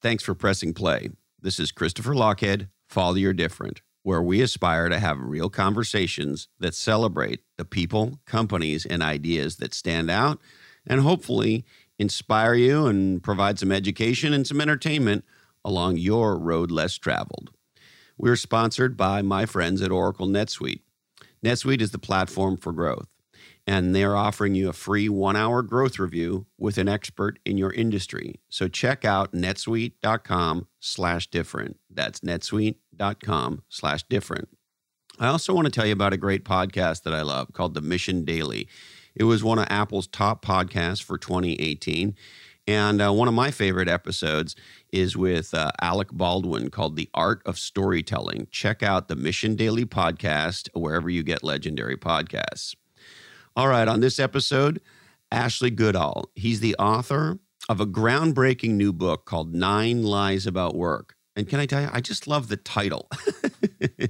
Thanks for pressing play. This is Christopher Lochhead, Follow Your Different, where we aspire to have real conversations that celebrate the people, companies, and ideas that stand out and hopefully inspire you and provide some education and some entertainment along your road less traveled. We're sponsored by my friends at Oracle NetSuite. NetSuite is the platform for growth, and they're offering you a free one hour growth review with an expert in your industry. So check out netsuite.com slash different. That's netsuite.com slash different. I also want to tell you about a great podcast that I love called The Mission Daily. It was one of Apple's top podcasts for 2018. And uh, one of my favorite episodes is with uh, Alec Baldwin called The Art of Storytelling. Check out the Mission Daily podcast wherever you get legendary podcasts. All right, on this episode, Ashley Goodall. He's the author of a groundbreaking new book called Nine Lies About Work. And can I tell you, I just love the title.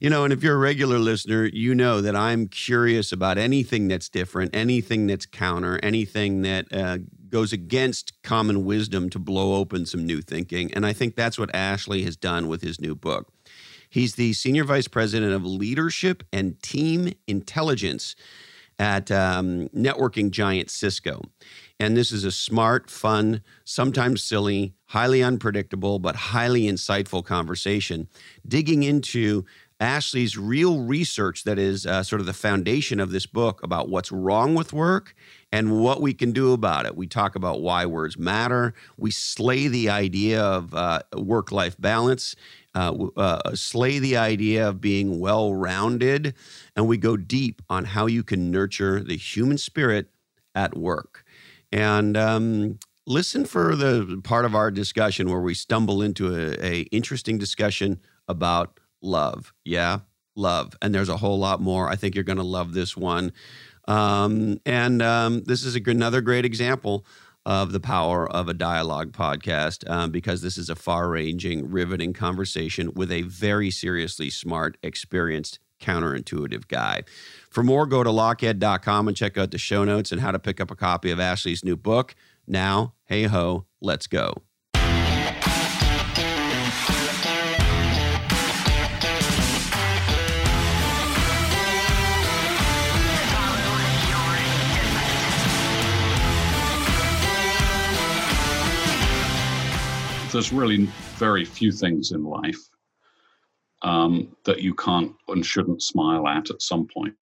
you know, and if you're a regular listener, you know that I'm curious about anything that's different, anything that's counter, anything that uh, goes against common wisdom to blow open some new thinking. And I think that's what Ashley has done with his new book. He's the Senior Vice President of Leadership and Team Intelligence at um, networking giant Cisco. And this is a smart, fun, sometimes silly, highly unpredictable, but highly insightful conversation digging into Ashley's real research that is uh, sort of the foundation of this book about what's wrong with work and what we can do about it. We talk about why words matter. We slay the idea of uh, work life balance, uh, uh, slay the idea of being well rounded, and we go deep on how you can nurture the human spirit at work. And um, listen for the part of our discussion where we stumble into a, a interesting discussion about love. Yeah, love. And there's a whole lot more. I think you're going to love this one. Um, and um, this is a, another great example of the power of a dialogue podcast um, because this is a far ranging, riveting conversation with a very seriously smart, experienced, counterintuitive guy. For more, go to lochhead.com and check out the show notes and how to pick up a copy of Ashley's new book. Now, hey ho, let's go. There's really very few things in life um, that you can't and shouldn't smile at at some point.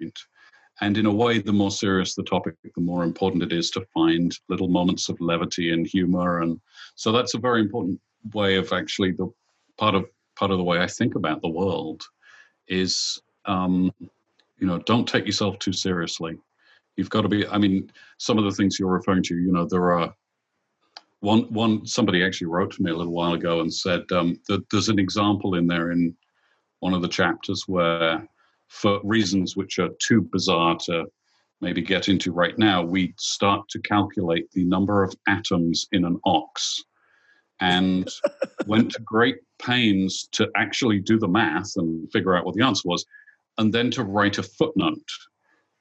And in a way, the more serious the topic, the more important it is to find little moments of levity and humor. And so that's a very important way of actually the part of part of the way I think about the world is, um, you know, don't take yourself too seriously. You've got to be. I mean, some of the things you're referring to, you know, there are one one somebody actually wrote to me a little while ago and said um, that there's an example in there in one of the chapters where for reasons which are too bizarre to maybe get into right now we start to calculate the number of atoms in an ox and went to great pains to actually do the math and figure out what the answer was and then to write a footnote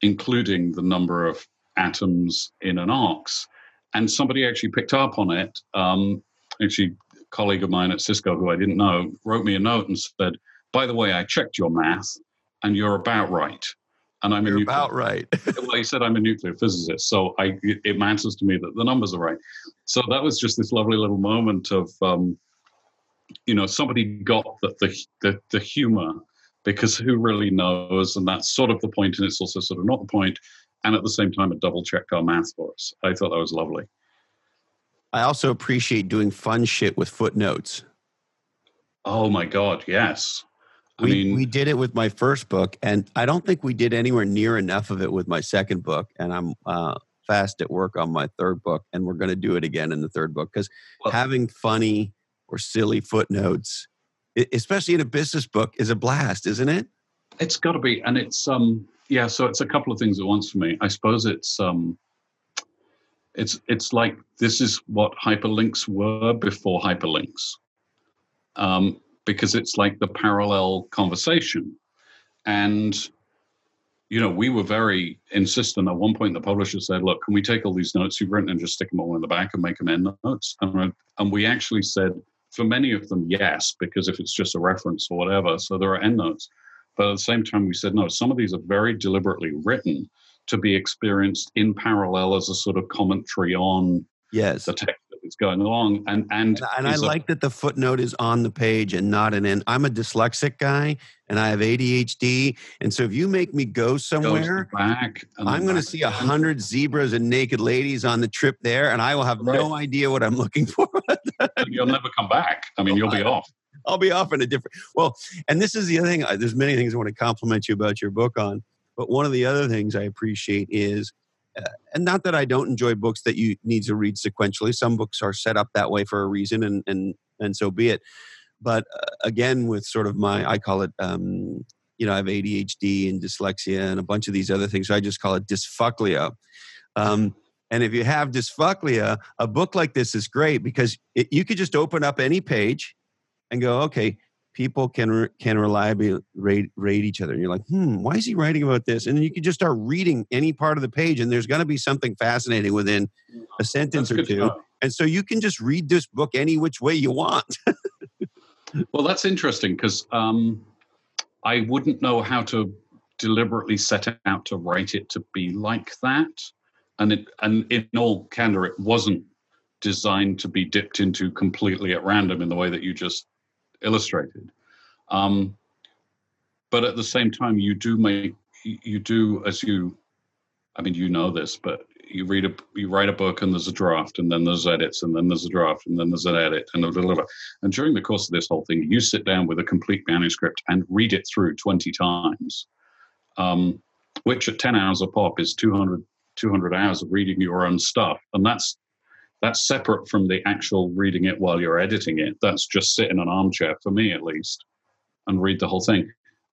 including the number of atoms in an ox and somebody actually picked up on it. Um, actually, a colleague of mine at Cisco, who I didn't know, wrote me a note and said, "By the way, I checked your math, and you're about right." And I'm you're a nuclear, about right. well, he said I'm a nuclear physicist, so I, it matters to me that the numbers are right. So that was just this lovely little moment of, um, you know, somebody got the, the the, the humor because who really knows? And that's sort of the point, and it's also sort of not the point and at the same time, it double checked our math for us. I thought that was lovely. I also appreciate doing fun shit with footnotes. Oh my God, yes. I we, mean, we did it with my first book, and I don't think we did anywhere near enough of it with my second book. And I'm uh, fast at work on my third book, and we're going to do it again in the third book because well, having funny or silly footnotes, especially in a business book, is a blast, isn't it? It's got to be, and it's um, yeah, so it's a couple of things at once for me. I suppose it's um, it's it's like this is what hyperlinks were before hyperlinks, um, because it's like the parallel conversation, and you know, we were very insistent. At one point, the publisher said, "Look, can we take all these notes you've written and just stick them all in the back and make them end notes?" And, and we actually said, for many of them, yes, because if it's just a reference or whatever, so there are end notes. But at the same time, we said, no, some of these are very deliberately written to be experienced in parallel as a sort of commentary on yes. the text that is going along. And and, and, and I like that the footnote is on the page and not an end. I'm a dyslexic guy and I have ADHD. And so if you make me go somewhere, back I'm going to see a hundred zebras and naked ladies on the trip there, and I will have right. no idea what I'm looking for. you'll never come back. I mean, you'll be off. I'll be off in a different. Well, and this is the other thing. There's many things I want to compliment you about your book on, but one of the other things I appreciate is, uh, and not that I don't enjoy books that you need to read sequentially. Some books are set up that way for a reason, and and and so be it. But uh, again, with sort of my, I call it, um, you know, I have ADHD and dyslexia and a bunch of these other things. So I just call it dysphuglia. Um, and if you have dysphuglia, a book like this is great because it, you could just open up any page and go, okay, people can can reliably rate, rate each other. And you're like, hmm, why is he writing about this? And then you can just start reading any part of the page, and there's going to be something fascinating within a sentence that's or two. And so you can just read this book any which way you want. well, that's interesting because um, I wouldn't know how to deliberately set out to write it to be like that. And it, and in all candor, it wasn't designed to be dipped into completely at random in the way that you just illustrated. Um, but at the same time, you do make you do as you, I mean, you know this, but you read a you write a book and there's a draft and then there's edits and then there's a draft and then there's an edit and blah, blah, blah. and during the course of this whole thing, you sit down with a complete manuscript and read it through 20 times, um, which at 10 hours a pop is 200 200 hours of reading your own stuff, and that's that's separate from the actual reading it while you're editing it. That's just sit in an armchair, for me at least, and read the whole thing.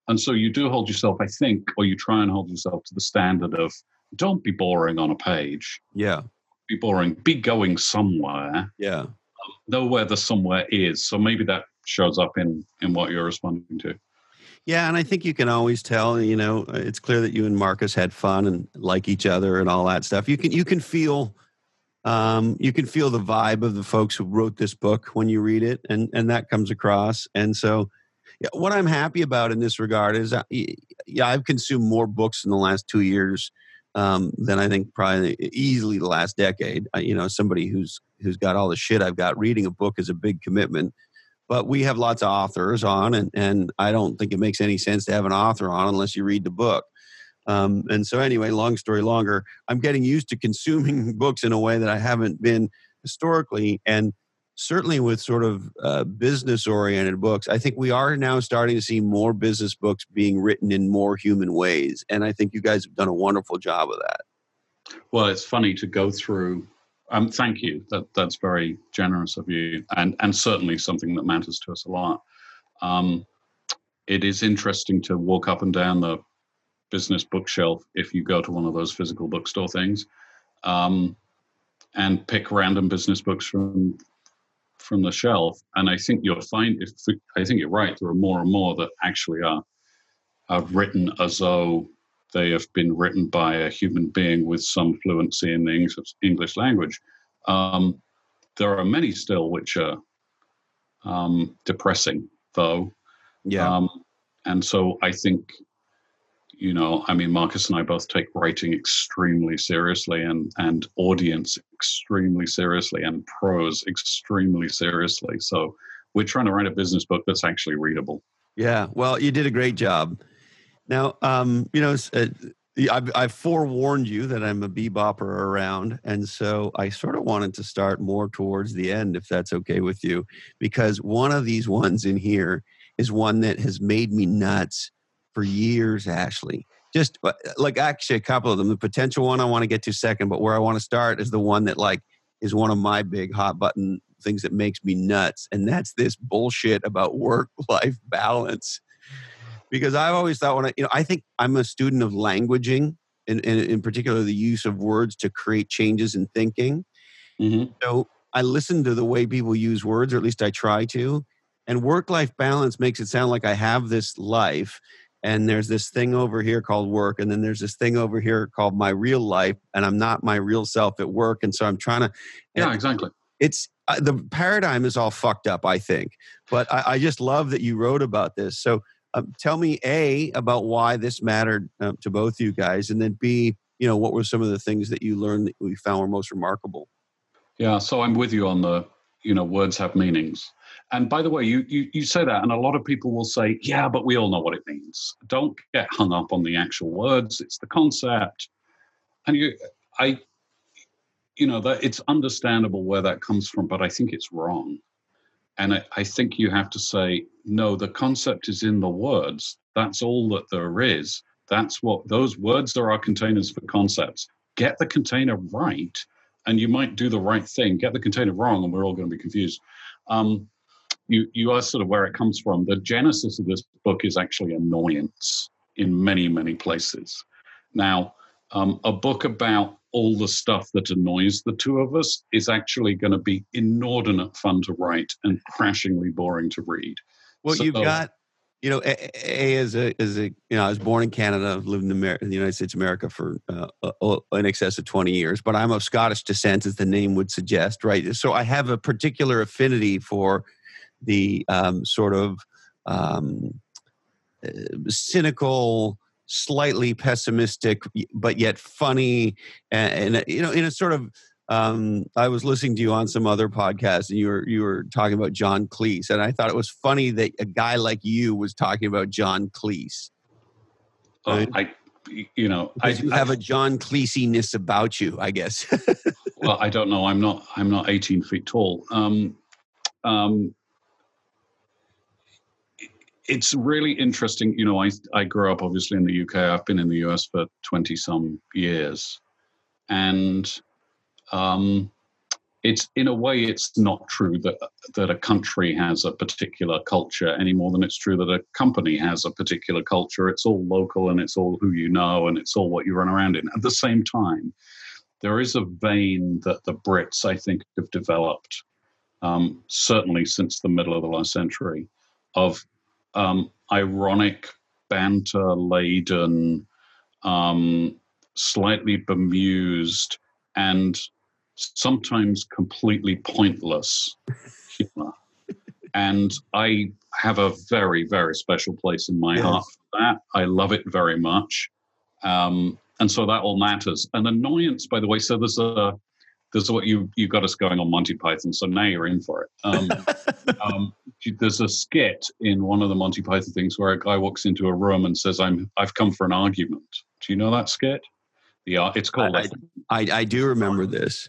And so you do hold yourself, I think, or you try and hold yourself to the standard of don't be boring on a page. Yeah. Be boring. Be going somewhere. Yeah. Um, know where the somewhere is. So maybe that shows up in in what you're responding to. Yeah, and I think you can always tell. You know, it's clear that you and Marcus had fun and like each other and all that stuff. You can you can feel um, you can feel the vibe of the folks who wrote this book when you read it, and and that comes across. And so, yeah, what I'm happy about in this regard is, uh, yeah, I've consumed more books in the last two years um, than I think probably easily the last decade. I, you know, somebody who's who's got all the shit I've got. Reading a book is a big commitment, but we have lots of authors on, and and I don't think it makes any sense to have an author on unless you read the book. Um, and so, anyway, long story longer, I'm getting used to consuming books in a way that I haven't been historically. And certainly with sort of uh, business oriented books, I think we are now starting to see more business books being written in more human ways. And I think you guys have done a wonderful job of that. Well, it's funny to go through. Um, thank you. That that's very generous of you, and and certainly something that matters to us a lot. Um, it is interesting to walk up and down the business bookshelf if you go to one of those physical bookstore things um, and pick random business books from from the shelf. And i think you'll find if i think you're right there are more and more that actually are are written as though they have been written by a human being with some fluency in the english, english language. Um, there are many still which are um, depressing though. Yeah. Um, and so i think you know i mean marcus and i both take writing extremely seriously and and audience extremely seriously and prose extremely seriously. So we're trying to write a business book that's actually readable. Yeah well you did a great job. Now um you know uh, I've, I've forewarned you that I'm a bebopper around, and so I sort of wanted to start more towards the end, if that's okay with you, because one of these ones in here is one that has made me nuts for years, Ashley. Just uh, like actually a couple of them. The potential one I want to get to second, but where I want to start is the one that like is one of my big hot button things that makes me nuts, and that's this bullshit about work life balance. Because I've always thought when I, you know, I think I'm a student of languaging, and in, particular the use of words to create changes in thinking. Mm-hmm. So I listen to the way people use words, or at least I try to. And work life balance makes it sound like I have this life and there's this thing over here called work and then there's this thing over here called my real life and i'm not my real self at work and so i'm trying to yeah exactly. it's uh, the paradigm is all fucked up i think but i, I just love that you wrote about this so um, tell me a about why this mattered uh, to both you guys and then b you know what were some of the things that you learned that we found were most remarkable? Yeah so i'm with you on the you know words have meanings and by the way, you, you you say that, and a lot of people will say, "Yeah, but we all know what it means." Don't get hung up on the actual words; it's the concept. And you, I, you know, that it's understandable where that comes from, but I think it's wrong. And I, I think you have to say, no, the concept is in the words. That's all that there is. That's what those words are our containers for concepts. Get the container right, and you might do the right thing. Get the container wrong, and we're all going to be confused. Um, you you ask sort of where it comes from. The genesis of this book is actually annoyance in many many places. Now, um, a book about all the stuff that annoys the two of us is actually going to be inordinate fun to write and crashingly boring to read. Well, so, you've got, you know, a, a, as a as a you know, I was born in Canada, lived in, Amer- in the United States of America for uh, uh, in excess of twenty years, but I'm of Scottish descent, as the name would suggest, right? So I have a particular affinity for the um, sort of um, uh, cynical, slightly pessimistic, but yet funny, and, and, you know, in a sort of. Um, I was listening to you on some other podcast, and you were you were talking about John Cleese, and I thought it was funny that a guy like you was talking about John Cleese. Right? I, you know, I you have I, a John Cleesiness about you, I guess. well, I don't know. I'm not. I'm not 18 feet tall. Um, um, it's really interesting. You know, I I grew up obviously in the UK. I've been in the US for twenty some years, and um, it's in a way it's not true that that a country has a particular culture any more than it's true that a company has a particular culture. It's all local and it's all who you know and it's all what you run around in. At the same time, there is a vein that the Brits I think have developed. Um, certainly since the middle of the last century, of um, ironic, banter laden, um, slightly bemused, and sometimes completely pointless humor. and I have a very, very special place in my yes. heart for that. I love it very much. Um, and so that all matters. And annoyance, by the way, so there's a there's what you you got us going on Monty Python, so now you're in for it. Um, um, there's a skit in one of the Monty Python things where a guy walks into a room and says, "I'm I've come for an argument." Do you know that skit? The uh, it's called. I, I, I do remember this.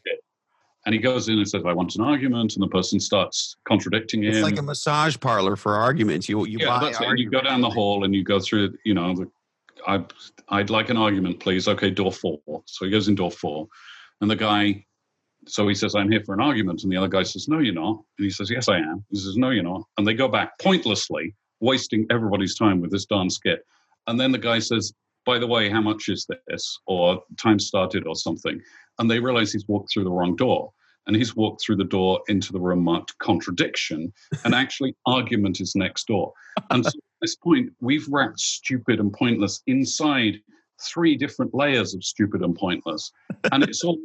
And he goes in and says, "I want an argument," and the person starts contradicting him. It's like a massage parlor for arguments. You you yeah, that's it. You go down the hall and you go through. You know, the, I I'd like an argument, please. Okay, door four. So he goes in door four, and the guy so he says, I'm here for an argument. And the other guy says, No, you're not. And he says, Yes, I am. He says, No, you're not. And they go back pointlessly, wasting everybody's time with this darn skit. And then the guy says, By the way, how much is this? Or time started or something. And they realize he's walked through the wrong door. And he's walked through the door into the room marked contradiction. And actually, argument is next door. And so at this point, we've wrapped stupid and pointless inside three different layers of stupid and pointless. And it's all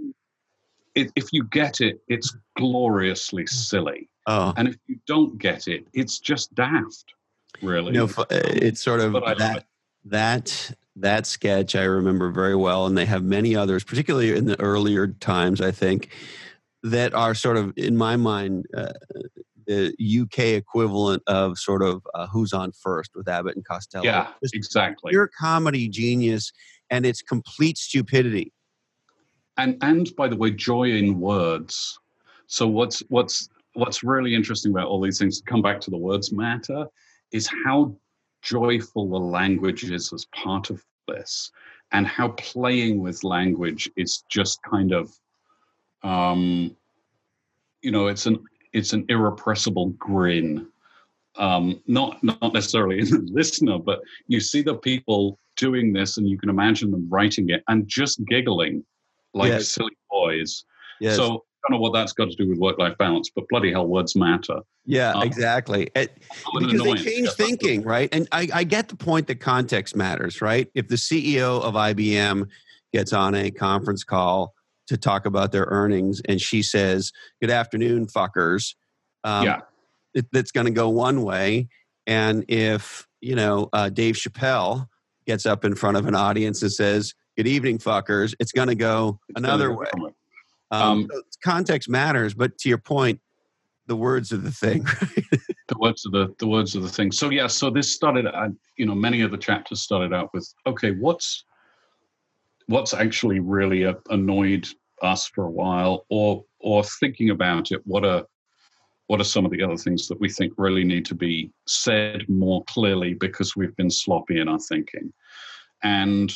it, if you get it, it's gloriously silly. Oh. And if you don't get it, it's just daft, really. Know, uh, it's sort of that, that, that sketch I remember very well, and they have many others, particularly in the earlier times, I think, that are sort of, in my mind, uh, the UK equivalent of sort of uh, Who's on First with Abbott and Costello. Yeah, Just exactly. Pure comedy genius, and it's complete stupidity and and by the way, joy in words. So what's what's what's really interesting about all these things to come back to the words matter is how joyful the language is as part of this and how playing with language is just kind of um, you know it's an it's an irrepressible grin um, not not necessarily in the listener but you see the people doing this and you can imagine them writing it and just giggling like yes. silly boys. Yes. So I don't know what that's got to do with work-life balance, but bloody hell, words matter. Yeah, um, exactly. It, because they change thinking, right? And I, I get the point that context matters, right? If the CEO of IBM gets on a conference call to talk about their earnings and she says, "Good afternoon, fuckers," um, yeah, it, that's going to go one way. And if you know uh, Dave Chappelle gets up in front of an audience and says, "Good evening, fuckers," it's going to go another way. Um, um, context matters, but to your point, the words are the thing. the words are the the words are the thing. So yeah, so this started. Uh, you know, many of the chapters started out with, okay, what's what's actually really uh, annoyed us for a while, or or thinking about it, what are what are some of the other things that we think really need to be said more clearly because we've been sloppy in our thinking, and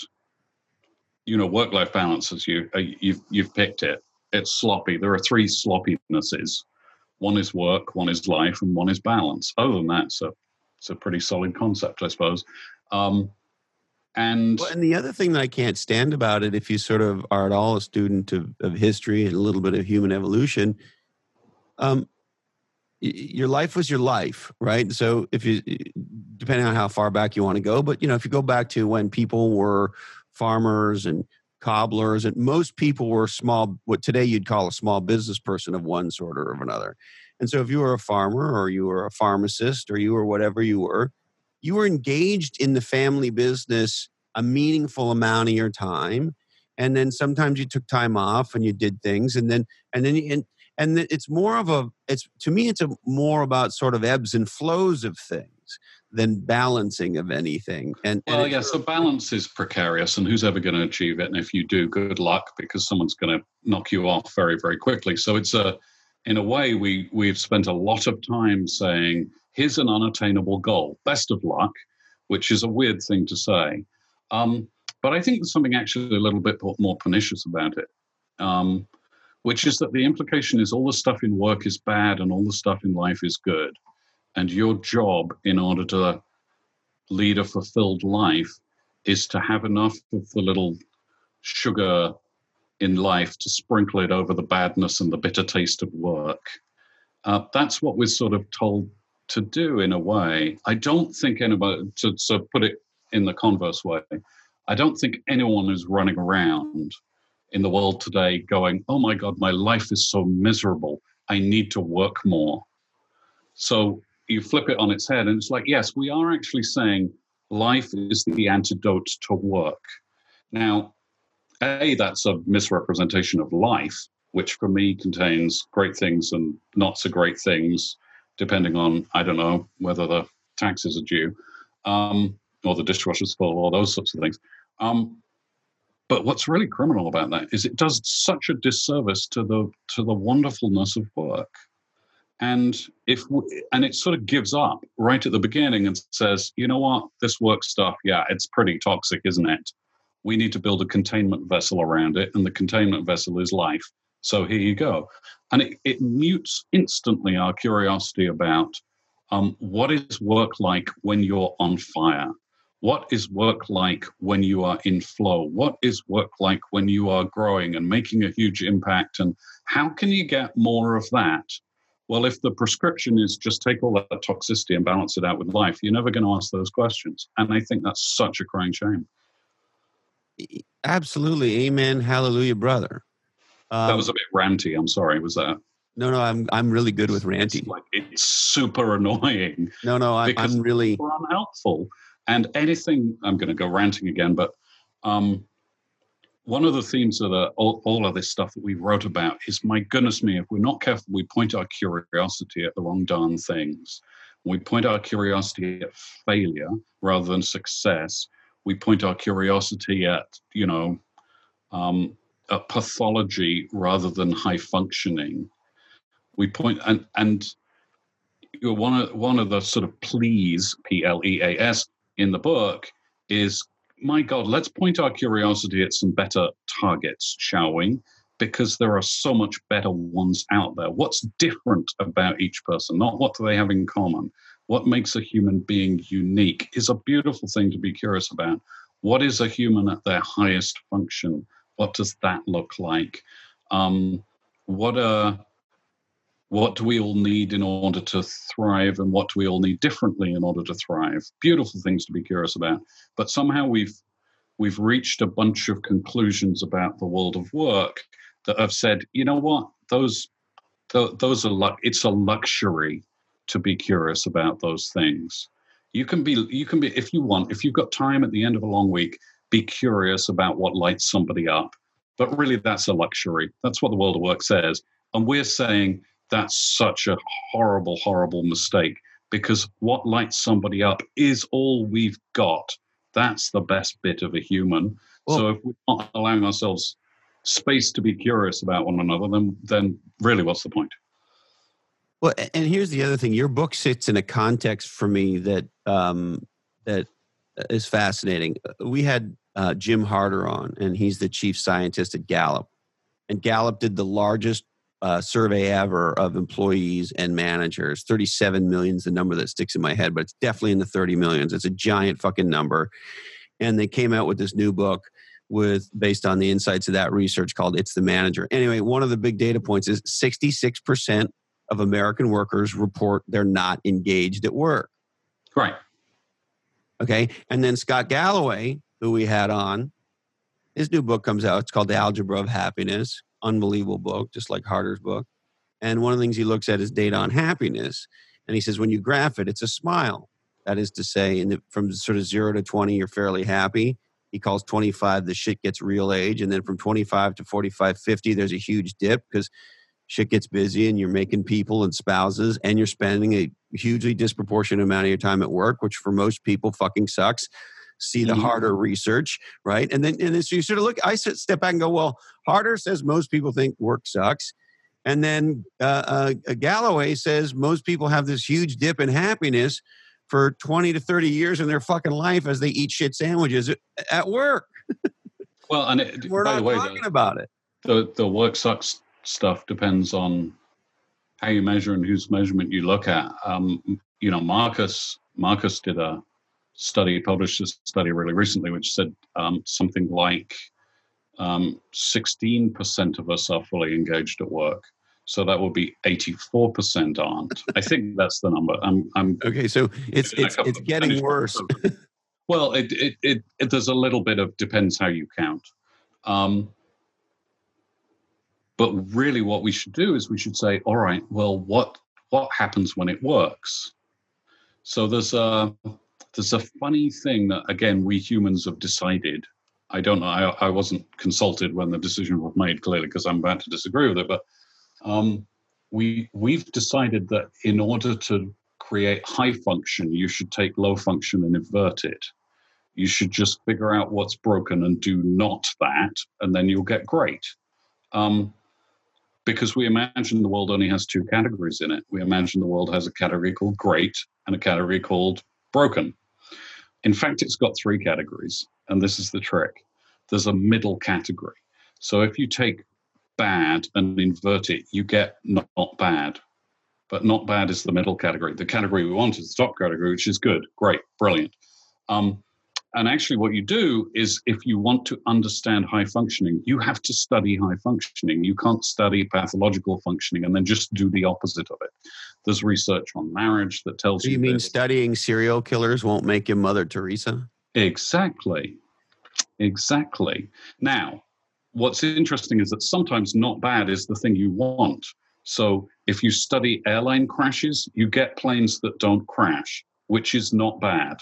you know, work life balance as you uh, you've you've picked it it's sloppy. There are three sloppinesses. One is work, one is life, and one is balance. Other than that, it's a, it's a pretty solid concept, I suppose. Um, and well, and the other thing that I can't stand about it, if you sort of are at all a student of, of history and a little bit of human evolution, um, your life was your life, right? So if you, depending on how far back you want to go, but you know, if you go back to when people were farmers and cobblers, and most people were small, what today you'd call a small business person of one sort or of another. And so if you were a farmer or you were a pharmacist or you were whatever you were, you were engaged in the family business a meaningful amount of your time. And then sometimes you took time off and you did things and then and then and and it's more of a it's to me it's a more about sort of ebbs and flows of things than balancing of anything. And, and well, yeah, so balance is precarious, and who's ever going to achieve it? And if you do, good luck, because someone's going to knock you off very, very quickly. So it's a, in a way, we we've spent a lot of time saying, "Here's an unattainable goal. Best of luck," which is a weird thing to say. Um, but I think there's something actually a little bit more pernicious about it. Um, which is that the implication is all the stuff in work is bad and all the stuff in life is good. And your job in order to lead a fulfilled life is to have enough of the little sugar in life to sprinkle it over the badness and the bitter taste of work. Uh, that's what we're sort of told to do in a way. I don't think anybody, to, to put it in the converse way, I don't think anyone is running around in the world today going, oh my God, my life is so miserable. I need to work more. So you flip it on its head, and it's like, yes, we are actually saying life is the antidote to work. Now, A, that's a misrepresentation of life, which for me contains great things and not so great things, depending on, I don't know, whether the taxes are due um, or the dishwasher's full or those sorts of things. Um, but what's really criminal about that is it does such a disservice to the to the wonderfulness of work and if we, and it sort of gives up right at the beginning and says you know what? This work stuff yeah it's pretty toxic isn't it? We need to build a containment vessel around it and the containment vessel is life. So here you go. And it, it mutes instantly our curiosity about um, what is work like when you're on fire? What is work like when you are in flow? What is work like when you are growing and making a huge impact? And how can you get more of that well, if the prescription is just take all that toxicity and balance it out with life, you're never going to ask those questions. And I think that's such a crying shame. Absolutely. Amen. Hallelujah, brother. Um, that was a bit ranty. I'm sorry. Was that? No, no, I'm I'm really good with ranty. It's like it's super annoying. No, no, I, am really unhelpful. And anything, I'm going to go ranting again, but um, one of the themes of the, all, all, of this stuff that we wrote about is my goodness me, if we're not careful, we point our curiosity at the wrong darn things. We point our curiosity at failure rather than success. We point our curiosity at, you know, um, at pathology rather than high functioning. We point and and one of one of the sort of pleas, P L E A S, in the book is my God, let's point our curiosity at some better targets, shall we? Because there are so much better ones out there. What's different about each person? Not what do they have in common? What makes a human being unique is a beautiful thing to be curious about. What is a human at their highest function? What does that look like? Um, what uh what do we all need in order to thrive and what do we all need differently in order to thrive. Beautiful things to be curious about. But somehow we've we've reached a bunch of conclusions about the world of work that have said you know what? Those those are it's a luxury to be curious about those things. You can be you can be if you want if you've got time at the end of a long week be curious about what lights somebody up. But really that's a luxury. That's what the world of work says. And we're saying that's such a horrible, horrible mistake because what lights somebody up is all we've got. That's the best bit of a human. Well, so if we're not allowing ourselves space to be curious about one another, then then really, what's the point? Well, and here's the other thing: your book sits in a context for me that um, that is fascinating. We had uh, Jim Harter on, and he's the chief scientist at Gallup, and Gallup did the largest uh, survey ever of employees and managers. 37 million is the number that sticks in my head, but it's definitely in the 30 millions. It's a giant fucking number. And they came out with this new book with based on the insights of that research called It's the Manager. Anyway, one of the big data points is 66% of American workers report they're not engaged at work. Right. Okay. And then Scott Galloway, who we had on, his new book comes out. It's called The Algebra of Happiness unbelievable book, just like Harter's book. And one of the things he looks at is data on happiness. And he says, when you graph it, it's a smile. That is to say, the, from sort of zero to 20, you're fairly happy. He calls 25 the shit gets real age. And then from 25 to 45, 50, there's a huge dip because shit gets busy and you're making people and spouses and you're spending a hugely disproportionate amount of your time at work, which for most people fucking sucks see the mm-hmm. Harter research, right? And then and then so you sort of look. I step back and go, well, Harter says most people think work sucks, and then uh, uh, Galloway says most people have this huge dip in happiness for twenty to thirty years in their fucking life as they eat shit sandwiches at work. well, and it, we're not way, talking the, about it. The the work sucks stuff depends on how you measure and whose measurement you look at. Um, you know, Marcus Marcus did a study, published a study really recently, which said um, something like um, 16% of us are fully engaged at work. So that would be 84% aren't. I think that's the number. I'm, I'm okay. So it's it's it's getting worse. well, it, it, it, it, there's a little bit of depends how you count. Um, but really, what we should do is we should say, all right, well, what what happens when it works? So there's a there's a funny thing that again we humans have decided. I don't know. I, I wasn't consulted when the decision was made clearly because I'm about to disagree with it. But um, we we've decided that in order to create high function, you should take low function and invert it. You should just figure out what's broken and do not that, and then you'll get great. Um, because we imagine the world only has two categories in it. We imagine the world has a category called great and a category called broken. In fact, it's got three categories, and this is the trick. There's a middle category. So if you take bad and invert it, you get not, not bad. But not bad is the middle category. The category we want is the top category, which is good, great, brilliant. Um, and actually, what you do is if you want to understand high functioning, you have to study high functioning. You can't study pathological functioning and then just do the opposite of it. There's research on marriage that tells you. You mean studying serial killers won't make you Mother Teresa? Exactly. Exactly. Now, what's interesting is that sometimes not bad is the thing you want. So if you study airline crashes, you get planes that don't crash, which is not bad.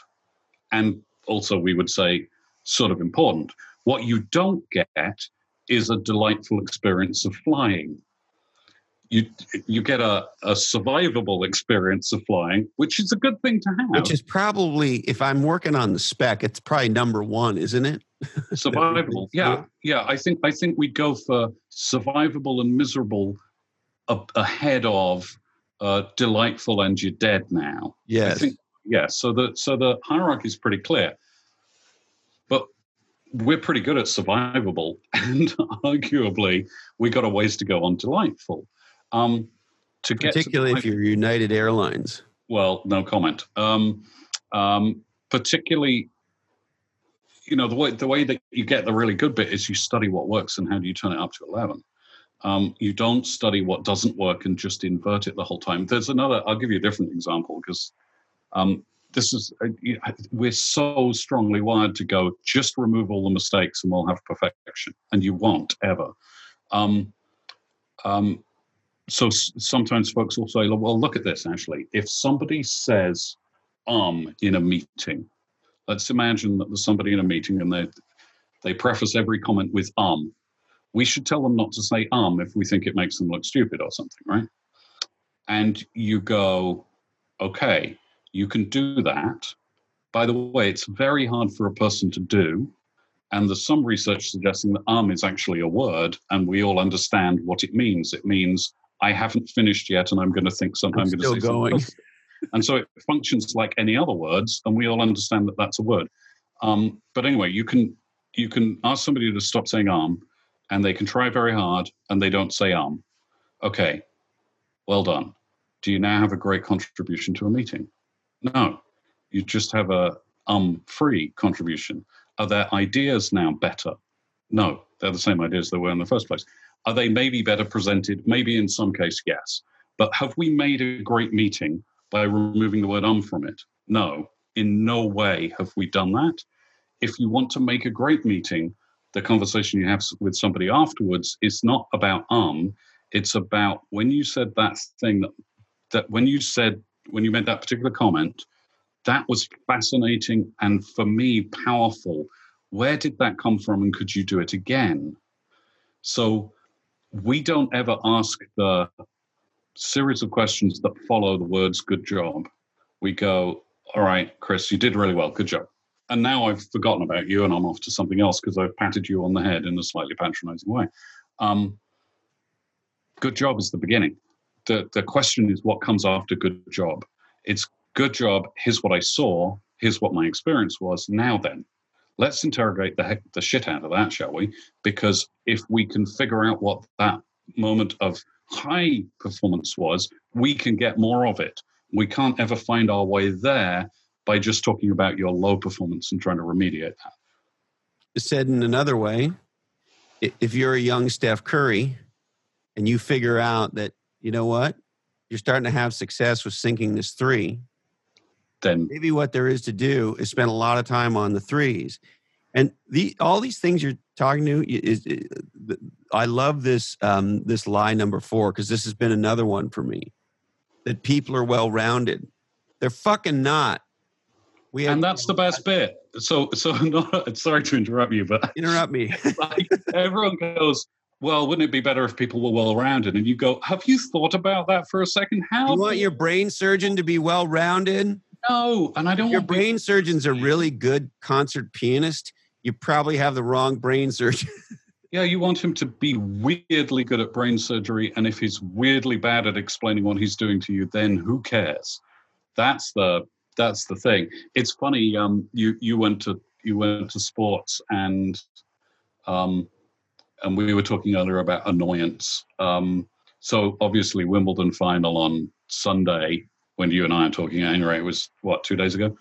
And also, we would say, sort of important. What you don't get is a delightful experience of flying you you get a, a survivable experience of flying, which is a good thing to have. Which is probably, if I'm working on the spec, it's probably number one, isn't it? survivable, yeah, yeah. I think I think we'd go for survivable and miserable ahead of uh, delightful and you're dead now. Yes. Think, yeah. So the so the hierarchy is pretty clear, but we're pretty good at survivable, and arguably we got a ways to go on delightful. Um, to particularly to if you're United Airlines. Well, no comment. Um, um, particularly, you know, the way the way that you get the really good bit is you study what works and how do you turn it up to eleven. Um, you don't study what doesn't work and just invert it the whole time. There's another. I'll give you a different example because um, this is uh, we're so strongly wired to go just remove all the mistakes and we'll have perfection, and you won't ever. Um, so sometimes folks will say, well, look at this actually. If somebody says um in a meeting, let's imagine that there's somebody in a meeting and they they preface every comment with um. We should tell them not to say um if we think it makes them look stupid or something, right? And you go, okay, you can do that. By the way, it's very hard for a person to do. And there's some research suggesting that um is actually a word, and we all understand what it means. It means I haven't finished yet, and I'm going to think something. I'm, I'm going to say going. Something and so it functions like any other words, and we all understand that that's a word. Um, but anyway, you can you can ask somebody to stop saying arm, and they can try very hard, and they don't say arm. Okay, well done. Do you now have a great contribution to a meeting? No, you just have a um free contribution. Are their ideas now better? No, they're the same ideas they were in the first place. Are they maybe better presented? Maybe in some case, yes. But have we made a great meeting by removing the word um from it? No, in no way have we done that. If you want to make a great meeting, the conversation you have with somebody afterwards is not about um, it's about when you said that thing that, that when you said, when you made that particular comment, that was fascinating and for me powerful. Where did that come from and could you do it again? So we don't ever ask the series of questions that follow the words good job. We go, all right, Chris, you did really well. Good job. And now I've forgotten about you and I'm off to something else because I've patted you on the head in a slightly patronizing way. Um, good job is the beginning. The, the question is what comes after good job? It's good job. Here's what I saw. Here's what my experience was. Now then, let's interrogate the heck, the shit out of that, shall we? Because if we can figure out what that moment of high performance was, we can get more of it. We can't ever find our way there by just talking about your low performance and trying to remediate that. Said in another way, if you're a young Steph Curry and you figure out that, you know what, you're starting to have success with sinking this three, then maybe what there is to do is spend a lot of time on the threes. And the all these things you're talking to is, is I love this um, this lie number four because this has been another one for me that people are well rounded. They're fucking not. We have, and that's the best bit. So so not, sorry to interrupt you, but interrupt me. like, everyone goes, well, wouldn't it be better if people were well rounded? And you go, have you thought about that for a second? How you want your brain surgeon to be well rounded? No, and I don't. Your brain surgeon's a really good concert pianist you probably have the wrong brain surgeon. yeah, you want him to be weirdly good at brain surgery, and if he's weirdly bad at explaining what he's doing to you, then who cares? That's the that's the thing. It's funny. Um, you you went to you went to sports and um, and we were talking earlier about annoyance. Um, so obviously Wimbledon final on Sunday when you and I are talking. Anyway, it was what two days ago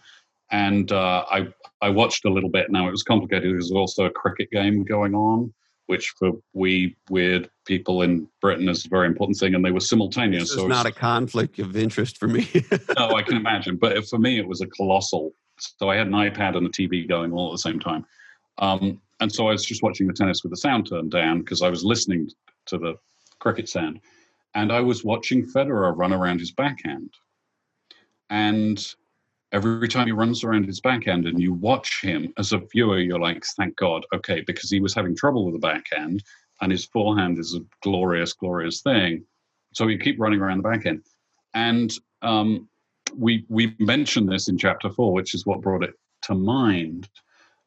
and uh, I I watched a little bit. Now it was complicated. There was also a cricket game going on, which for we weird people in Britain is a very important thing, and they were simultaneous. So it's so not a conflict of interest for me. no, I can imagine, but for me it was a colossal. So I had an iPad and a TV going all at the same time, um, and so I was just watching the tennis with the sound turned down because I was listening to the cricket sound, and I was watching Federer run around his backhand, and every time he runs around his backhand and you watch him as a viewer, you're like, thank God, okay, because he was having trouble with the backhand and his forehand is a glorious, glorious thing. So you keep running around the backhand. And um, we we mentioned this in chapter four, which is what brought it to mind.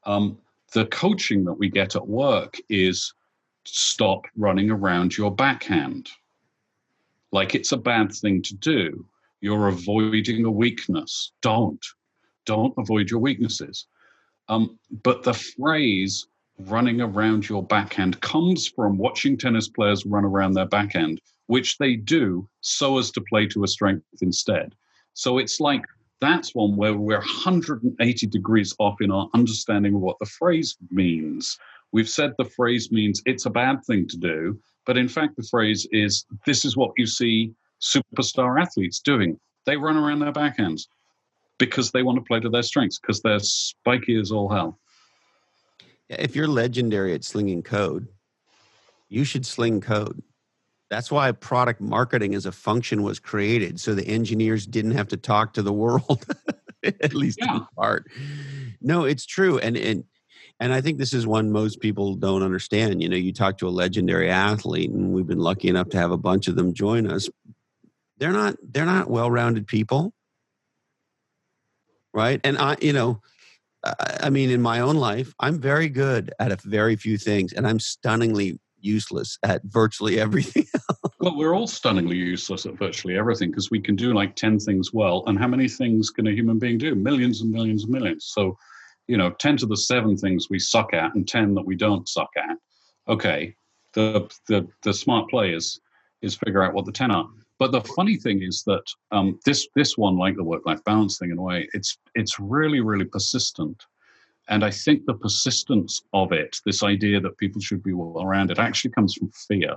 Um, the coaching that we get at work is stop running around your backhand. Like it's a bad thing to do you're avoiding a weakness. Don't. Don't avoid your weaknesses. Um, but the phrase running around your backhand comes from watching tennis players run around their backhand, which they do so as to play to a strength instead. So it's like that's one where we're 180 degrees off in our understanding of what the phrase means. We've said the phrase means it's a bad thing to do, But in fact, the phrase is this is what you see superstar athletes doing. They run around their backhands because they want to play to their strengths because they're spiky as all hell. If you're legendary at slinging code, you should sling code. That's why product marketing as a function was created, so the engineers didn't have to talk to the world, at least yeah. in part. No, it's true, and and and I think this is one most people don't understand. You know, you talk to a legendary athlete, and we've been lucky enough to have a bunch of them join us. They're not they're not well-rounded people, right? And I, you know, I mean, in my own life, I'm very good at a very few things, and I'm stunningly useless at virtually everything well, we're all stunningly useless at virtually everything because we can do like 10 things well. And how many things can a human being do? Millions and millions and millions. So, you know, 10 to the seven things we suck at and 10 that we don't suck at. Okay. The, the, the smart play is, is figure out what the 10 are. But the funny thing is that um, this this one, like the work-life balance thing, in a way, it's it's really really persistent. And I think the persistence of it, this idea that people should be well around it, actually comes from fear.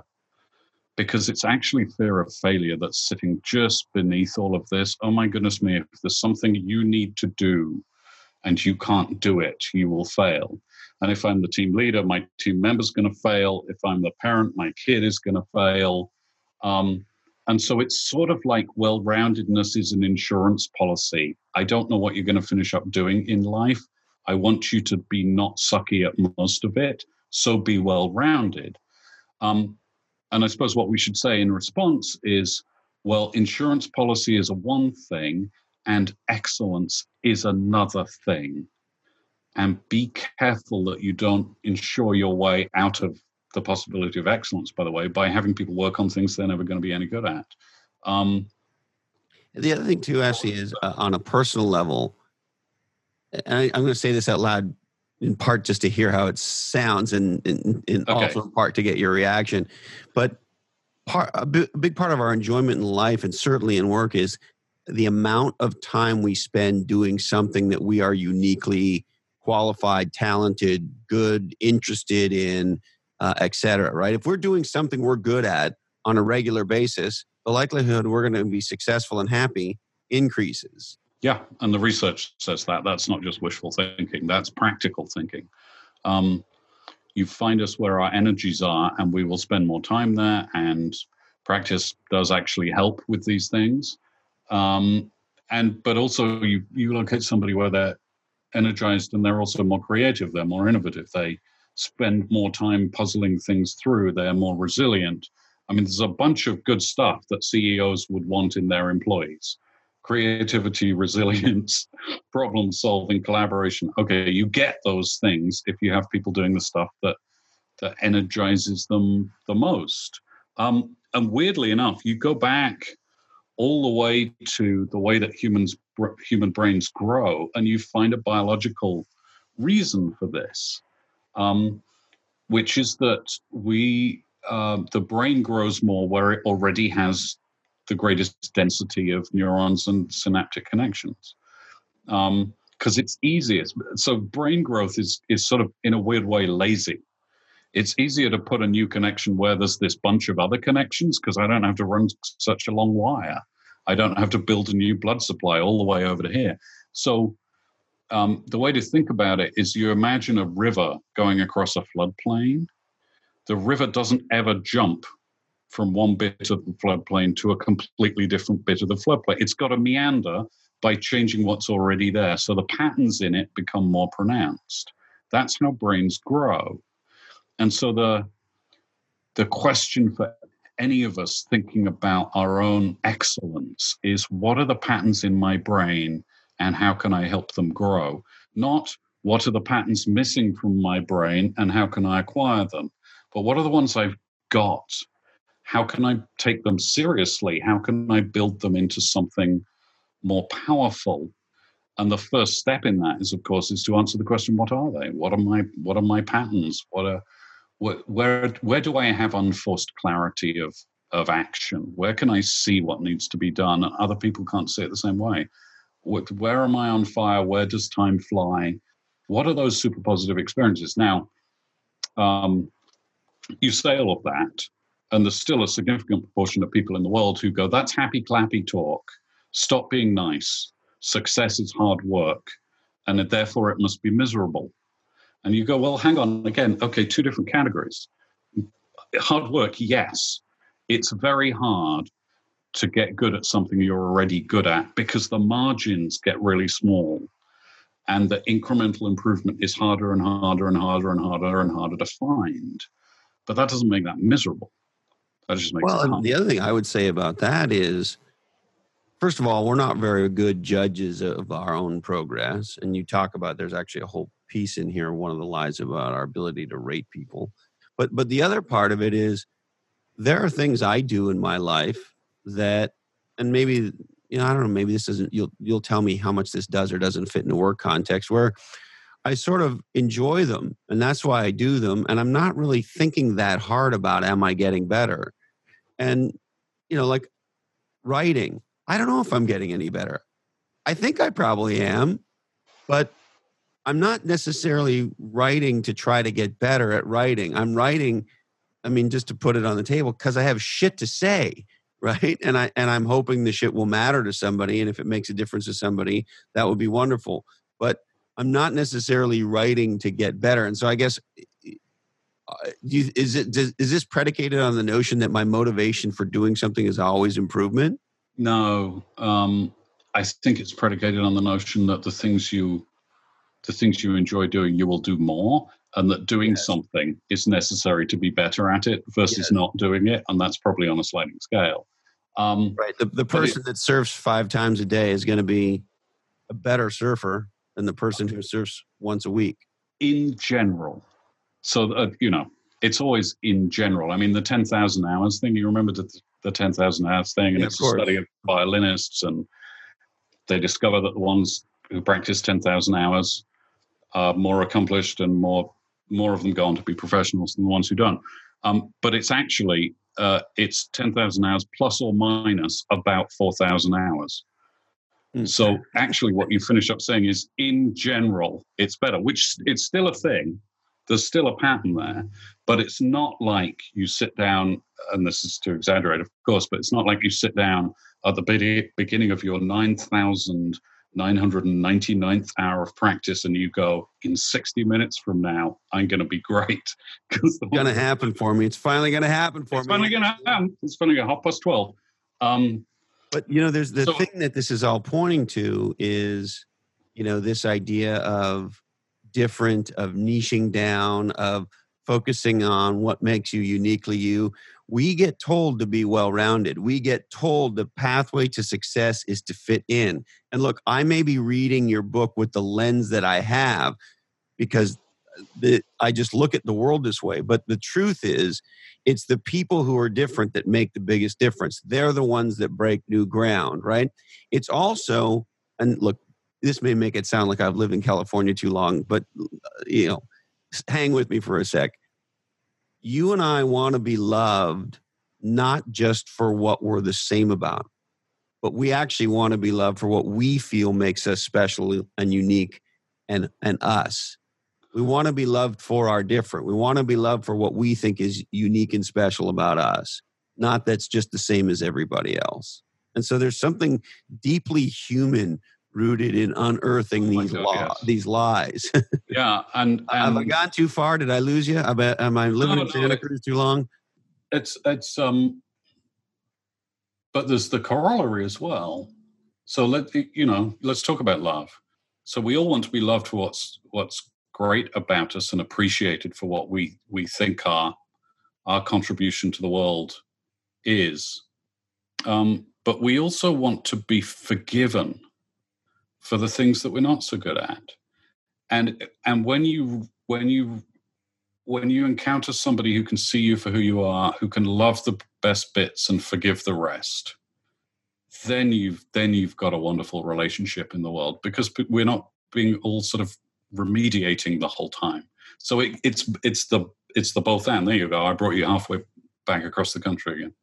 Because it's actually fear of failure that's sitting just beneath all of this. Oh my goodness me, if there's something you need to do and you can't do it, you will fail. And if I'm the team leader, my team member's going to fail. If I'm the parent, my kid is going to fail. Um, and so it's sort of like well roundedness is an insurance policy. I don't know what you're going to finish up doing in life, I want you to be not sucky at most of it, so be well rounded. Um, and I suppose what we should say in response is well, insurance policy is a one thing, and excellence is another thing. And be careful that you don't insure your way out of the possibility of excellence, by the way, by having people work on things they're never going to be any good at. Um, the other thing, too, actually, is uh, on a personal level, and I, am going to say this out loud in part just to hear how it sounds and, and, and okay. also in part to get your reaction. But part, a big part of our enjoyment in life and certainly in work is the amount of time we spend doing something that we are uniquely qualified, talented, good, interested in, uh, et cetera, right? If we're doing something we're good at on a regular basis, the likelihood we're going to be successful and happy increases. Yeah, and the research says that. That's not just wishful thinking, that's practical thinking. Um, you find us where our energies are, and we will spend more time there. And practice does actually help with these things. Um, and but also, you you look at somebody where they're energized and they're also more creative, they're more innovative, they spend more time puzzling things through, they're more resilient. I mean, there's a bunch of good stuff that CEOs would want in their employees creativity, resilience, problem solving, collaboration. Okay, you get those things if you have people doing the stuff that that energizes them the most. Um, and weirdly enough, you go back all the way to the way that humans human brains grow, and you find a biological reason for this, um, which is that we uh, the brain grows more where it already has the greatest density of neurons and synaptic connections because um, it's easiest. So brain growth is is sort of in a weird way lazy. It's easier to put a new connection where there's this bunch of other connections because I don't have to run such a long wire. I don't have to build a new blood supply all the way over to here. So um, the way to think about it is you imagine a river going across a floodplain. The river doesn't ever jump from one bit of the floodplain to a completely different bit of the floodplain. It's got to meander by changing what's already there. So the patterns in it become more pronounced. That's how brains grow. And so the the question for any of us thinking about our own excellence is what are the patterns in my brain and how can I help them grow? Not what are the patterns missing from my brain and how can I acquire them? But what are the ones I've got how can I take them seriously? How can I build them into something more powerful? And the first step in that is, of course, is to answer the question: What are they? What are my What are my patterns? What are where where do I have unforced clarity of of action? Where can I see what needs to be done? Other people can't see it the same way. Where am I on fire? Where does time fly? What are those super positive experiences? Now, um, you say all of that, And there's still a significant proportion of people in the world who go, that's happy clappy talk. Stop being nice. Success is hard work. And therefore it must be miserable. And you go, well, hang on again. Okay, two different categories. Hard work, yes. It's very hard to get good at something you're already good at because the margins get really small and the incremental improvement is harder and harder and harder and harder and harder to find. But that doesn't make that miserable. That just makes well, the other thing I would say about that is first of all, we're not very good judges of our own progress. And you talk about there's actually a whole piece in here, one of the lies about our ability to rate people. But but the other part of it is there are things I do in my life that and maybe you know, I don't know, maybe this doesn't you'll you'll tell me how much this does or doesn't fit in a work context where I sort of enjoy them and that's why I do them and I'm not really thinking that hard about am I getting better. And you know, like writing, I don't know if I'm getting any better. I think I probably am, but I'm not necessarily writing to try to get better at writing. I'm writing I mean, just to put it on the table, because I have shit to say, right? And I and I'm hoping the shit will matter to somebody, and if it makes a difference to somebody, that would be wonderful. But I'm not necessarily writing to get better, and so I guess uh, you, is it does, is this predicated on the notion that my motivation for doing something is always improvement? No, um, I think it's predicated on the notion that the things you the things you enjoy doing, you will do more and that doing yes. something is necessary to be better at it versus yes. not doing it and that's probably on a sliding scale um, right the, the person it, that surfs five times a day is going to be a better surfer than the person who surfs once a week. In general. So uh, you know it's always in general. I mean the 10000 hours thing you remember the, the 10000 hours thing and yeah, it's a study of violinists and they discover that the ones who practice 10000 hours are more accomplished and more more of them go on to be professionals than the ones who don't. Um, but it's actually uh, it's ten thousand hours plus or minus about four thousand hours. Mm. So actually, what you finish up saying is, in general, it's better. Which it's still a thing. There's still a pattern there, but it's not like you sit down, and this is to exaggerate, of course, but it's not like you sit down at the beginning of your nine thousand 999th hour of practice and you go in 60 minutes from now i'm going to be great. Because it's going to happen for me. It's finally going to happen for me. it's me. finally going to happen. It's finally going to half past 12 um, but you know there's the so, thing that this is all pointing to is you know this idea of different of niching down of focusing on what makes you uniquely you we get told to be well rounded. We get told the pathway to success is to fit in. And look, I may be reading your book with the lens that I have because uh, the, I just look at the world this way. But the truth is, it's the people who are different that make the biggest difference. They're the ones that break new ground, right? It's also, and look, this may make it sound like I've lived in California too long, but uh, you know, hang with me for a sec you and I want to be loved not just for what we're the same about, but we actually want to be loved for what we feel makes us special and unique and, and us. We want to be loved for our different. We want to be loved for what we think is unique and special about us, not that's just the same as everybody else. And so there's something deeply human rooted in unearthing oh these God, law, yes. these lies. yeah, and, and, have I gone too far? Did I lose you? I bet, am I living no, in Santa no, Cruz too long? It's it's um, but there's the corollary as well. So let you know, let's talk about love. So we all want to be loved for what's what's great about us and appreciated for what we we think our our contribution to the world is. Um, but we also want to be forgiven for the things that we're not so good at. And and when you when you when you encounter somebody who can see you for who you are who can love the best bits and forgive the rest then you've then you've got a wonderful relationship in the world because we're not being all sort of remediating the whole time. So it, it's it's the it's the both and. There you go. I brought you halfway back across the country again.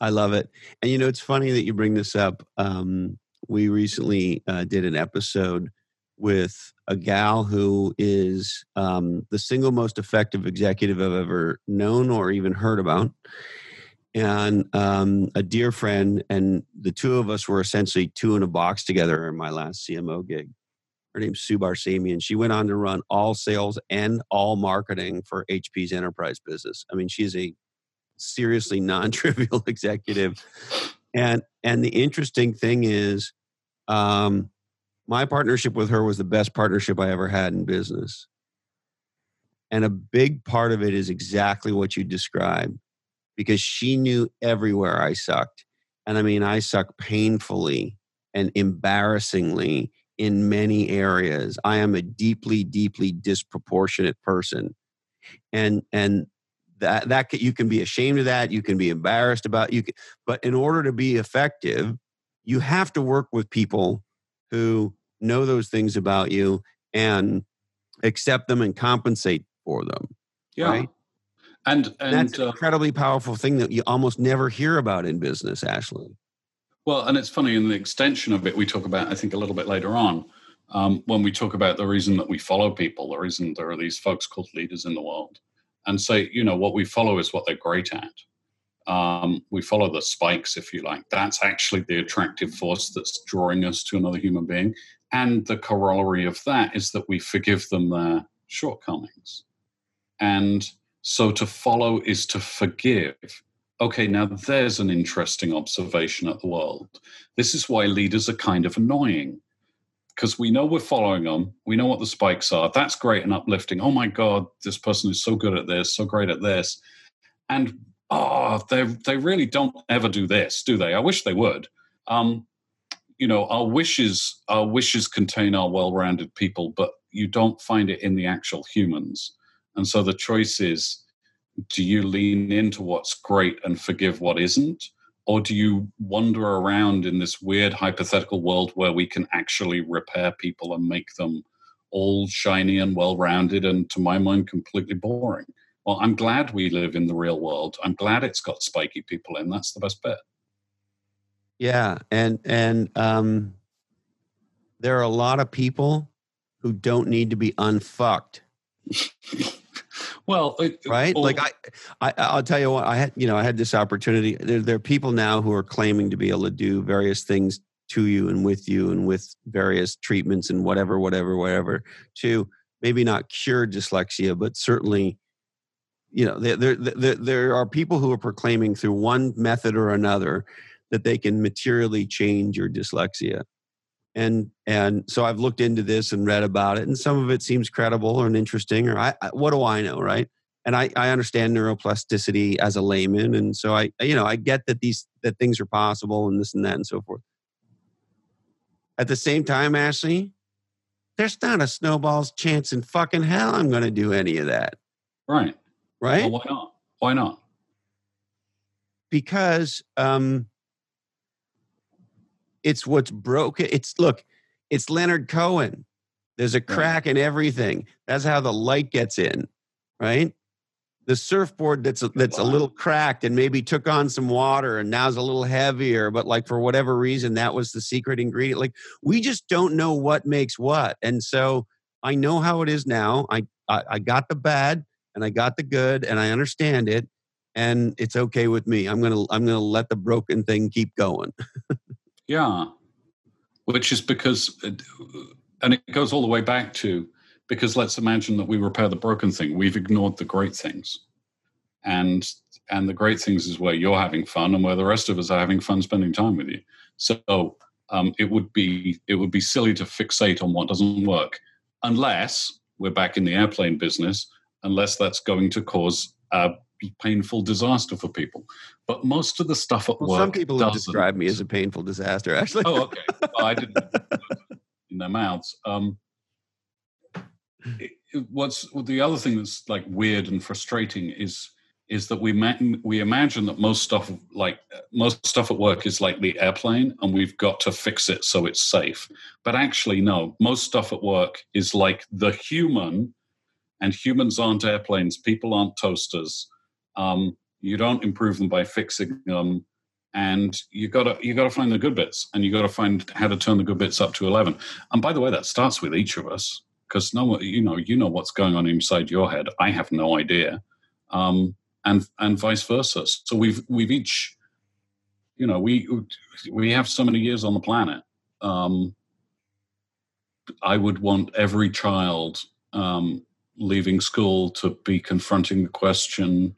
I love it. And you know it's funny that you bring this up um, we recently uh, did an episode with a gal who is um, the single most effective executive I've ever known or even heard about. and um, a dear friend, and the two of us were essentially two in a box together in my last CMO gig. Her name's Sue Barsamian, and she went on to run all sales and all marketing for HP's enterprise business. I mean, she's a seriously non-trivial executive, and and the interesting thing is, um, my partnership with her was the best partnership I ever had in business. And a big part of it is exactly what you described because she knew everywhere I sucked. And I mean, I suck painfully and embarrassingly in many areas. I am a deeply, deeply disproportionate person. And, and, that that you can be ashamed of that you can be embarrassed about you can, but in order to be effective you have to work with people who know those things about you and accept them and compensate for them yeah right? And, and, that's an uh, incredibly powerful thing that you almost never hear about in business, Ashley. Well, and it's funny in the extension of it, we talk about, I think, a little bit later on, um, when we talk about the reason that we follow people, the reason there are these folks called leaders in the world, and say, you know, what we follow is what they're great at. Um, we follow the spikes, if you like. That's actually the attractive force that's drawing us to another human being. And the corollary of that is that we forgive them their shortcomings. And so to follow is to forgive. Okay, now there's an interesting observation at the world. This is why leaders are kind of annoying because we know we're following them. We know what the spikes are. That's great and uplifting. Oh my God, this person is so good at this, so great at this. And oh, they they really don't ever do this, do they? I wish they would. Um, you know, our wishes, our wishes contain our well-rounded people, but you don't find it in the actual humans. And so the choice is do you lean into what's great and forgive what isn't? Or do you wander around in this weird hypothetical world where we can actually repair people and make them all shiny and well rounded and, to my mind, completely boring? Well, I'm glad we live in the real world. I'm glad it's got spiky people in. That's the best bit. Yeah, and and um, there are a lot of people who don't need to be unfucked. Well, it, right? like I, I, I'll tell you what. I had, you know, I had this opportunity. There, there are people now who are claiming to be able to do various things to you and with you and with various treatments and whatever, whatever, whatever. To maybe not cure dyslexia, but certainly, you know, there, there, there, there are people who are proclaiming through one method or another that they can materially change your dyslexia and and so I've looked into this and read about it, and some of it seems credible or interesting. Or I, I, what do I know, right? And I, I understand neuroplasticity as a layman, and so I you know I get that these that things are possible and this and that and so forth. At the same time, Ashley, there's not a snowball's chance in fucking hell I'm going to do any of that. Right. Right. Well, why not? Why not? Because um, it's what's broken. It's look, it's Leonard Cohen. There's a crack in everything. That's how the light gets in, right? The surfboard that's a, that's a little cracked and maybe took on some water and now's a little heavier, but like for whatever reason, that was the secret ingredient. Like we just don't know what makes what, and so I know how it is now. I I, I got the bad and I got the good, and I understand it, and it's okay with me. I'm gonna I'm gonna let the broken thing keep going. Yeah, which is because, and it goes all the way back to because let's imagine that we repair the broken thing. We've ignored the great things, and and the great things is where you're having fun and where the rest of us are having fun spending time with you. So um, it would be it would be silly to fixate on what doesn't work, unless we're back in the airplane business. Unless that's going to cause a painful disaster for people. But most of the stuff at well, work. Some people have described me as a painful disaster, actually. Oh, okay. Well, I didn't in their mouths. Um, it, what's well, the other thing that's like weird and frustrating is is that we ma- we imagine that most stuff like most stuff at work is like the airplane and we've got to fix it so it's safe but actually no most stuff at work is like the human and humans aren't airplanes people aren't toasters um, you don't improve them by fixing them, and you gotta you gotta find the good bits, and you gotta find how to turn the good bits up to eleven. And by the way, that starts with each of us because no, you know, you know what's going on inside your head. I have no idea, um, and and vice versa. So we've we've each, you know, we we have so many years on the planet. Um, I would want every child um, leaving school to be confronting the question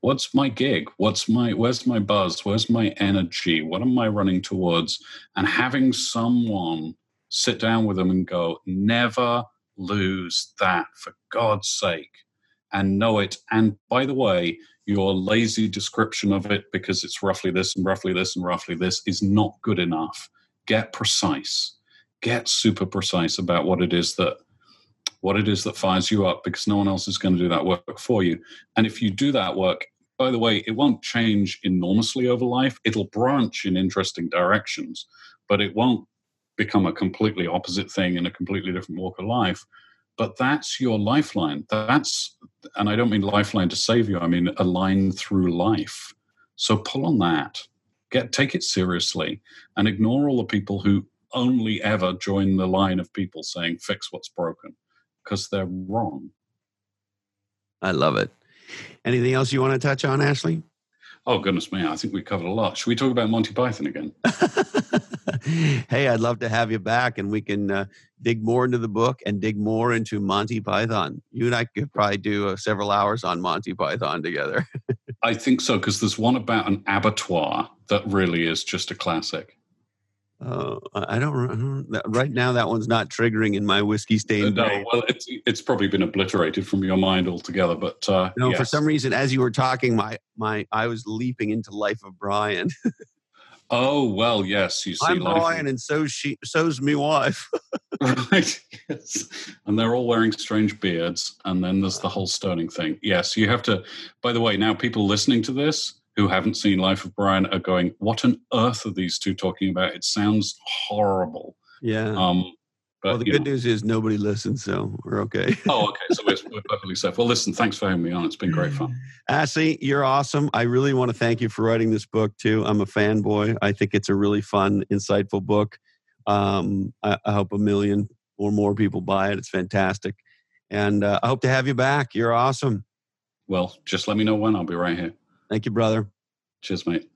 what's my gig? What's my where's my buzz? Where's my energy? What am i running towards? And having someone sit down with them and go never lose that for god's sake and know it. And by the way your lazy description of it because it's roughly this and roughly this and roughly this is not good enough. Get precise. Get super precise about what it is that what it is that fires you up because no one else is going to do that work for you. And if you do that work, by the way, it won't change enormously over life. It'll branch in interesting directions, but it won't become a completely opposite thing in a completely different walk of life. But that's your lifeline. That's, and I don't mean lifeline to save you, I mean a line through life. So pull on that. Get take it seriously and ignore all the people who only ever join the line of people saying fix what's broken because they're wrong. I love it. Anything else you want to touch on, Ashley? Oh, goodness me. I think we covered a lot. Should we talk about Monty Python again? hey, I'd love to have you back and we can uh, dig more into the book and dig more into Monty Python. You and I could probably do uh, several hours on Monty Python together. I think so, because there's one about an abattoir that really is just a classic. Uh, I don't, right now. That one's not triggering in my whiskey stained. No, brain. well, it's it's probably been obliterated from your mind altogether. But uh, no, yes. for some reason, as you were talking, my my I was leaping into Life of Brian. oh well, yes, you see, I'm Brian, of... and so she, so's me wife. right. Yes, and they're all wearing strange beards, and then there's the whole stoning thing. Yes, you have to. By the way, now people listening to this who haven't seen Life of Brian are going, "What on earth are these two talking about? It sounds horrible." Yeah. Um, but, well, the good know. news is nobody listens, so we're okay. oh, okay. So we're, we're perfectly safe. Well, listen, thanks for having me on. It's been great fun. Ashley, you're awesome. I really want to thank you for writing this book too. I'm a fanboy. I think it's a really fun, insightful book. Um, I, I, hope a million or more people buy it. It's fantastic, and uh, I hope to have you back. You're awesome. Well, just let me know when. I'll be right here. Thank you, brother. Cheers, mate.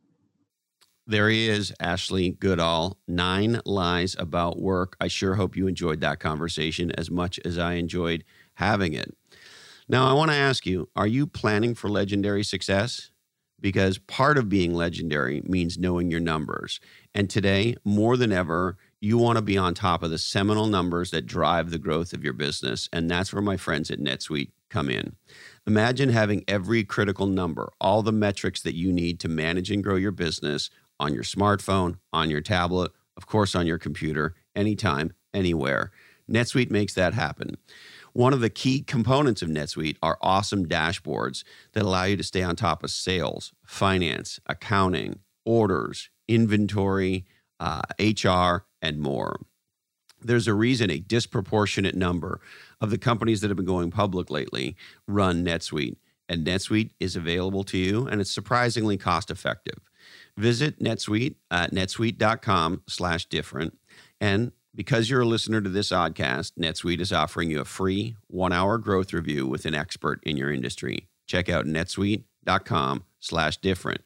There he is, Ashley Goodall. Nine lies about work. I sure hope you enjoyed that conversation as much as I enjoyed having it. Now, I want to ask you are you planning for legendary success? Because part of being legendary means knowing your numbers. And today, more than ever, you want to be on top of the seminal numbers that drive the growth of your business. And that's where my friends at NetSuite come in. Imagine having every critical number, all the metrics that you need to manage and grow your business on your smartphone, on your tablet, of course, on your computer, anytime, anywhere. NetSuite makes that happen. One of the key components of NetSuite are awesome dashboards that allow you to stay on top of sales, finance, accounting, orders, inventory, uh, HR, and more. There's a reason a disproportionate number of the companies that have been going public lately run NetSuite. And NetSuite is available to you and it's surprisingly cost effective. Visit NetSuite at netsuite.com slash different. And because you're a listener to this oddcast, NetSuite is offering you a free one hour growth review with an expert in your industry. Check out netsuite.com slash different.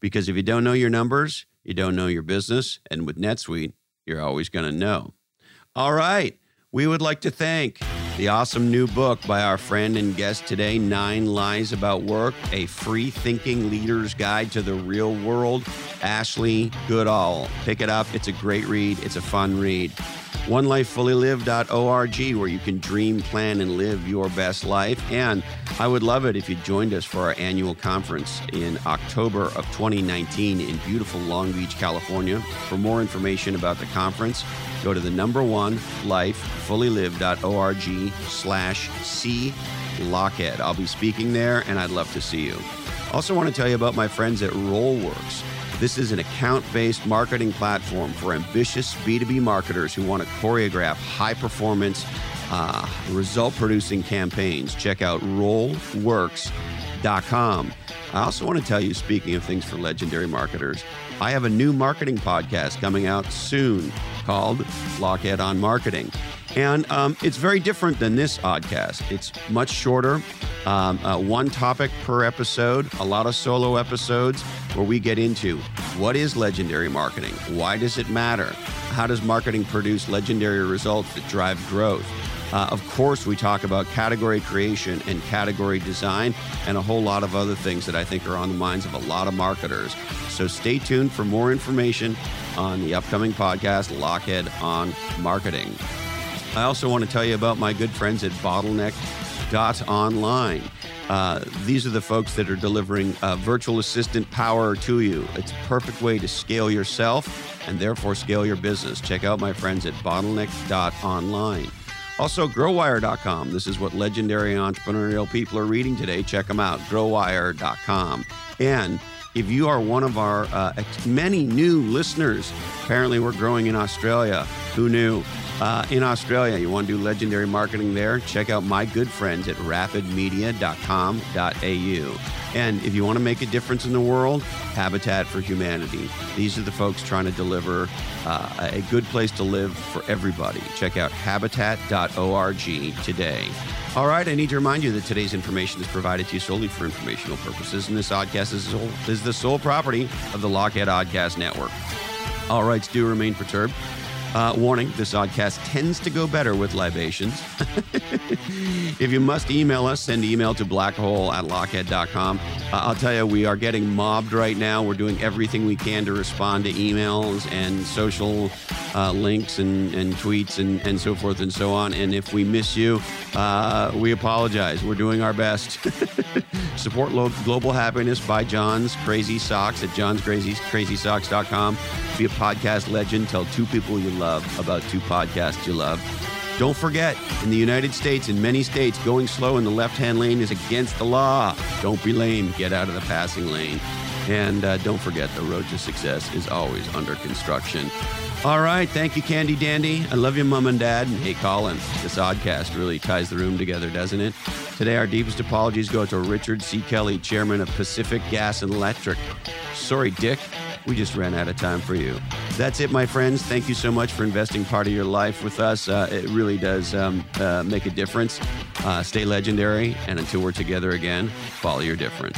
Because if you don't know your numbers, you don't know your business. And with NetSuite, you're always going to know. All right. We would like to thank the awesome new book by our friend and guest today, Nine Lies About Work, a free thinking leader's guide to the real world, Ashley Goodall. Pick it up. It's a great read, it's a fun read. OneLifeFullyLived.org, where you can dream, plan, and live your best life. And I would love it if you joined us for our annual conference in October of 2019 in beautiful Long Beach, California. For more information about the conference, go to the number one lifefullylived.org slash C Lochhead. I'll be speaking there and I'd love to see you. Also want to tell you about my friends at Rollworks. This is an account based marketing platform for ambitious B2B marketers who want to choreograph high performance, uh, result producing campaigns. Check out rollworks.com. I also want to tell you, speaking of things for legendary marketers, I have a new marketing podcast coming out soon called Lochhead on Marketing. And um, it's very different than this oddcast. It's much shorter, um, uh, one topic per episode, a lot of solo episodes where we get into what is legendary marketing? Why does it matter? How does marketing produce legendary results that drive growth? Uh, of course, we talk about category creation and category design and a whole lot of other things that I think are on the minds of a lot of marketers. So stay tuned for more information on the upcoming podcast, Lochhead on Marketing. I also want to tell you about my good friends at bottleneck.online. Uh, these are the folks that are delivering uh, virtual assistant power to you. It's a perfect way to scale yourself and therefore scale your business. Check out my friends at bottleneck.online. Also, growwire.com. This is what legendary entrepreneurial people are reading today. Check them out, growwire.com. And if you are one of our uh, many new listeners, apparently we're growing in Australia. Who knew? Uh, in Australia, you want to do legendary marketing there? Check out my good friends at rapidmedia.com.au. And if you want to make a difference in the world, Habitat for Humanity. These are the folks trying to deliver uh, a good place to live for everybody. Check out habitat.org today. All right, I need to remind you that today's information is provided to you solely for informational purposes, and this oddcast is, is the sole property of the Lochhead Oddcast Network. All rights do remain perturbed. Uh, warning this oddcast tends to go better with libations. if you must email us, send email to blackhole at lochhead.com. Uh, I'll tell you, we are getting mobbed right now. We're doing everything we can to respond to emails and social uh, links and, and tweets and, and so forth and so on. And if we miss you, uh, we apologize. We're doing our best. Support lo- global happiness by John's Crazy Socks at johnscrazysocks.com. Be a podcast legend. Tell two people you love about two podcasts you love. Don't forget, in the United States, in many states, going slow in the left hand lane is against the law. Don't be lame. Get out of the passing lane. And uh, don't forget, the road to success is always under construction. All right. Thank you, Candy Dandy. I love you, Mom and Dad. And hey, Colin, this oddcast really ties the room together, doesn't it? Today, our deepest apologies go to Richard C. Kelly, chairman of Pacific Gas and Electric. Sorry, Dick. We just ran out of time for you. That's it, my friends. Thank you so much for investing part of your life with us. Uh, it really does um, uh, make a difference. Uh, stay legendary, and until we're together again, follow your different.